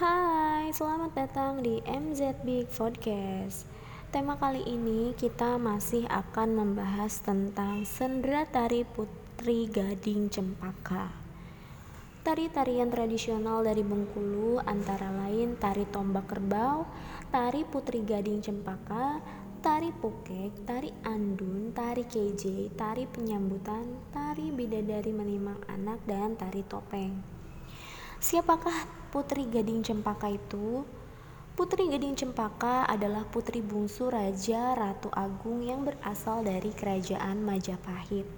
Hai, selamat datang di MZ Big Podcast. Tema kali ini kita masih akan membahas tentang sendera tari Putri Gading Cempaka. Tari-tarian tradisional dari Bengkulu antara lain tari tombak kerbau, tari Putri Gading Cempaka, tari pukek, tari andun, tari keje, tari penyambutan, tari bidadari menimang anak, dan tari topeng. Siapakah Putri Gading Cempaka itu? Putri Gading Cempaka adalah putri bungsu Raja Ratu Agung yang berasal dari kerajaan Majapahit.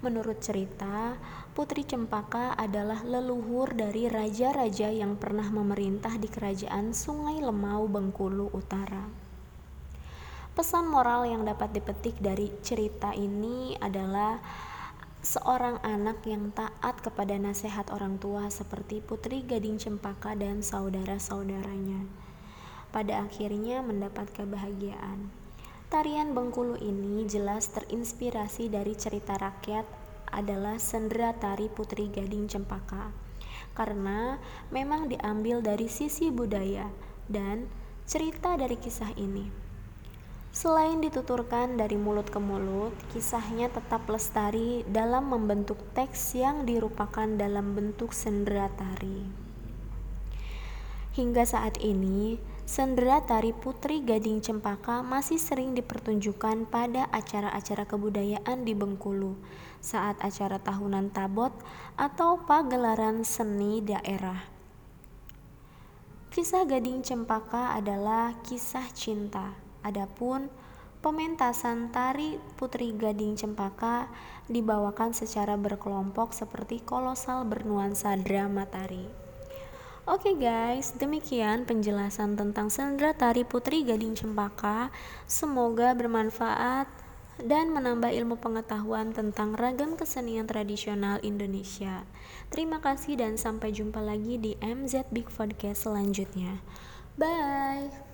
Menurut cerita, Putri Cempaka adalah leluhur dari raja-raja yang pernah memerintah di kerajaan Sungai Lemau Bengkulu Utara. Pesan moral yang dapat dipetik dari cerita ini adalah seorang anak yang taat kepada nasihat orang tua seperti Putri Gading Cempaka dan saudara-saudaranya. Pada akhirnya mendapat kebahagiaan. Tarian Bengkulu ini jelas terinspirasi dari cerita rakyat adalah sendera tari Putri Gading Cempaka. Karena memang diambil dari sisi budaya dan cerita dari kisah ini. Selain dituturkan dari mulut ke mulut, kisahnya tetap lestari dalam membentuk teks yang dirupakan dalam bentuk sendera tari. Hingga saat ini, sendera tari Putri Gading Cempaka masih sering dipertunjukkan pada acara-acara kebudayaan di Bengkulu saat acara tahunan tabot atau pagelaran seni daerah. Kisah Gading Cempaka adalah kisah cinta Adapun pementasan tari Putri Gading Cempaka dibawakan secara berkelompok seperti kolosal bernuansa drama tari. Oke okay guys, demikian penjelasan tentang sendera tari Putri Gading Cempaka. Semoga bermanfaat dan menambah ilmu pengetahuan tentang ragam kesenian tradisional Indonesia. Terima kasih dan sampai jumpa lagi di MZ Big Podcast selanjutnya. Bye.